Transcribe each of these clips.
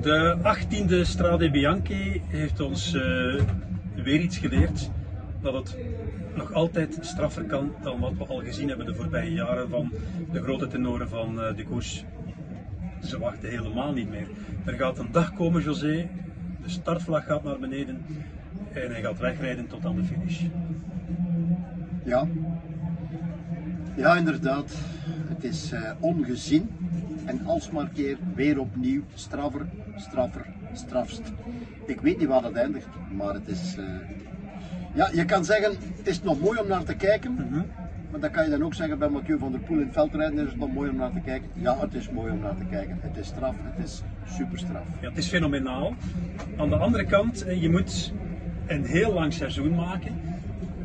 De 18e Strade Bianchi heeft ons uh, weer iets geleerd. Dat het nog altijd straffer kan dan wat we al gezien hebben de voorbije jaren van de grote tenoren van uh, de koers. Ze wachten helemaal niet meer. Er gaat een dag komen, José. De startvlag gaat naar beneden en hij gaat wegrijden tot aan de finish. Ja, ja inderdaad. Het is uh, ongezien en alsmaar keer weer opnieuw straffer, straffer, strafst. Ik weet niet waar dat eindigt, maar het is. Uh, ja, je kan zeggen, het is nog mooi om naar te kijken. Mm -hmm. Maar dat kan je dan ook zeggen bij Mathieu van der Poel in het veldrijden is het nog mooi om naar te kijken. Ja, het is mooi om naar te kijken. Het is straf, het is super straf. Ja, het is fenomenaal. Aan de andere kant, eh, je moet een heel lang seizoen maken.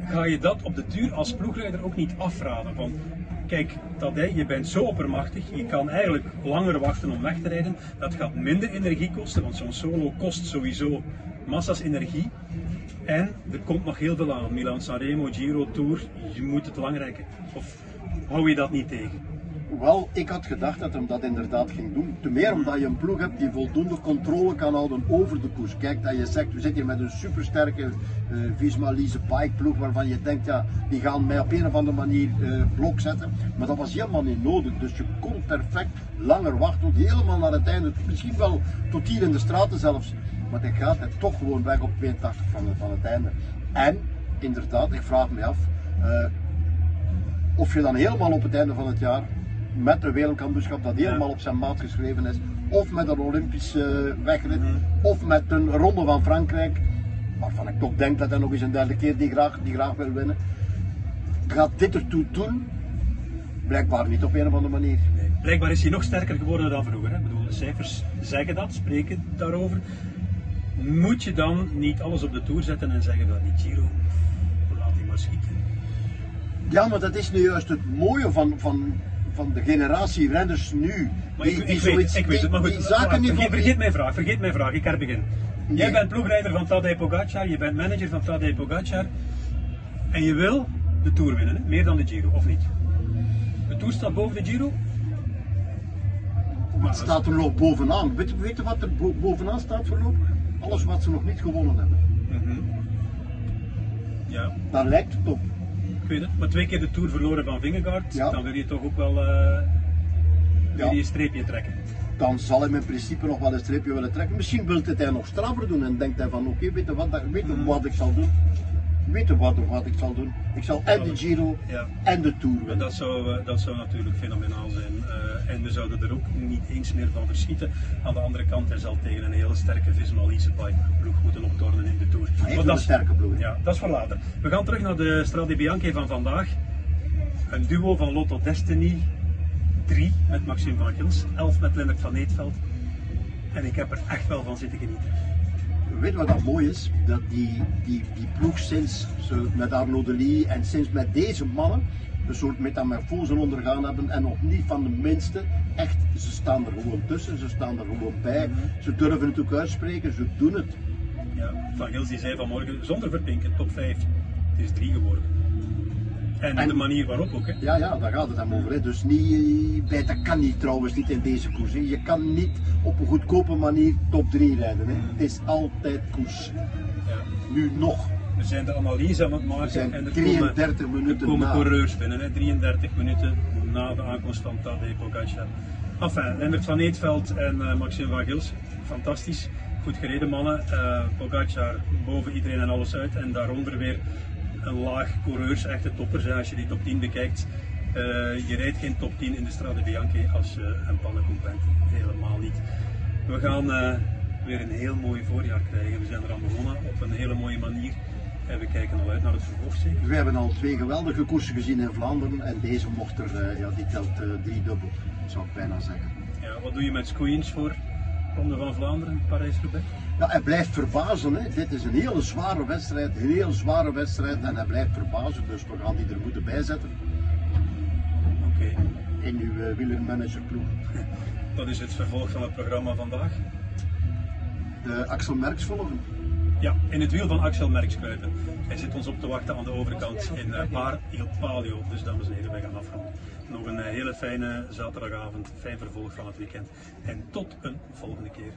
Ga je dat op de duur als ploegrijder ook niet afraden? Van, kijk, dat, je bent zo oppermachtig, je kan eigenlijk langer wachten om weg te rijden. Dat gaat minder energie kosten, want zo'n solo kost sowieso massa's energie. En er komt nog heel veel aan. Milan Sanremo, Giro, Tour, je moet het lang rekken. Of hou je dat niet tegen? Wel, ik had gedacht dat hij dat inderdaad ging doen. Ten meer omdat je een ploeg hebt die voldoende controle kan houden over de koers. Kijk, dat je zegt, we zitten hier met een supersterke uh, Visma Lise Pike ploeg waarvan je denkt, ja, die gaan mij op een of andere manier uh, blok zetten. Maar dat was helemaal niet nodig. Dus je kon perfect langer wachten, tot helemaal naar het einde. Misschien wel tot hier in de straten zelfs. Maar dan gaat het toch gewoon weg op 82 van, van het einde. En, inderdaad, ik vraag me af, uh, of je dan helemaal op het einde van het jaar met een wereldkampioenschap dat helemaal op zijn maat geschreven is, of met een Olympische wegrit, of met een ronde van Frankrijk, waarvan ik toch denk dat hij nog eens een derde keer die graag, die graag wil winnen, gaat dit ertoe doen? Blijkbaar niet op een of andere manier. Nee, blijkbaar is hij nog sterker geworden dan vroeger. Hè? Ik bedoel, de cijfers zeggen dat, spreken daarover. Moet je dan niet alles op de toer zetten en zeggen dat die Giro, laat hij maar schieten? Ja, maar dat is nu juist het mooie van, van, van de generatie renners nu. Maar die, ik, die ik, zoiets, weet, ik weet het, maar goed, die zaken niet vergeet, vergeet mijn vraag, vergeet mijn vraag, ik herbegin. Nee. Jij bent ploegrijder van Tadej Pogacar, je bent manager van Tadej Pogacar en je wil de Tour winnen, hè? meer dan de Giro, of niet? De Tour staat boven de Giro? Maar het staat er nog bovenaan. Weet, weet je wat er bo bovenaan staat voorlopig? Alles wat ze nog niet gewonnen hebben. Mm -hmm. Ja. Daar lijkt het op. Weet het, maar twee keer de Tour verloren van Vingegaard, ja. dan wil je toch ook wel uh, wil je een streepje trekken. Dan zal hij in principe nog wel een streepje willen trekken. Misschien wil hij nog straffer doen en denkt hij van oké, okay, weet je wat, weet je wat ik zal doen? Weet je wat, wat ik zal doen? Ik zal en de Giro ja. en de Tour winnen. Dat zou, dat zou natuurlijk fenomenaal zijn. Uh, en we zouden er ook niet eens meer van verschieten. Aan de andere kant, hij zal tegen een hele sterke Visma Leasepike ploeg moeten optornen in de Tour. Hij dat, een sterke ploeg. Ja, dat is voor later. We gaan terug naar de Strade Bianchi van vandaag. Een duo van Lotto Destiny. 3 met Maxime van Gils, 11 met Lennart van Eetveld. En ik heb er echt wel van zitten genieten weet wat dat mooi is? Dat die, die, die ploeg sinds ze met Arnaud Delis en sinds met deze mannen een soort metamorfose ondergaan hebben en nog niet van de minste. Echt, ze staan er gewoon tussen, ze staan er gewoon bij. Ze durven het ook uitspreken, ze doen het. Ja, Van Gils die zei vanmorgen zonder verpinken, top 5. Het is 3 geworden. En, en, de manier waarop ook. Hè? Ja, ja, daar gaat het hem over. Hè. Dus niet, bij, dat kan niet trouwens niet in deze koers. Hè. Je kan niet op een goedkope manier top 3 rijden. Hè. Het is altijd koers. Ja. Nu nog. We zijn de analyse aan het maken. En er 33 komen, minuten er komen coureurs binnen. Hè. 33 minuten na de aankomst van Tadej Pogacar. Enfin, Lennart van Eetveld en uh, Maxime van Gils. Fantastisch. Goed gereden mannen. Uh, Pogacar boven iedereen en alles uit. En daaronder weer een laag coureurs, echte toppers. Als je die top 10 bekijkt, uh, je rijdt geen top 10 in de Strade Bianchi als je een pannenkoek bent. Helemaal niet. We gaan uh, weer een heel mooi voorjaar krijgen. We zijn er aan begonnen op een hele mooie manier. En we kijken al uit naar het vervolg zeker. We hebben al twee geweldige koersen gezien in Vlaanderen en deze mocht er, uh, ja, die telt drie dubbel, zou ik bijna zeggen. Ja, wat doe je met Squeens voor Ronde van Vlaanderen, Parijs-Roubaix? Ja, hij blijft verbazen. Hè. Dit is een hele zware wedstrijd, een heel zware wedstrijd en hij blijft verbazen. Dus we gaan die er moeten bijzetten. Oké. Okay. In uw uh, wielermanagerploeg. Dat is het vervolg van het programma vandaag. De Axel Merks volgen. Ja, in het wiel van Axel Merks kruipen. Hij zit ons op te wachten aan de overkant in uh, Paar Il Palio. Dus dames en heren, wij gaan afronden. Nog een uh, hele fijne zaterdagavond, fijn vervolg van het weekend. En tot een volgende keer.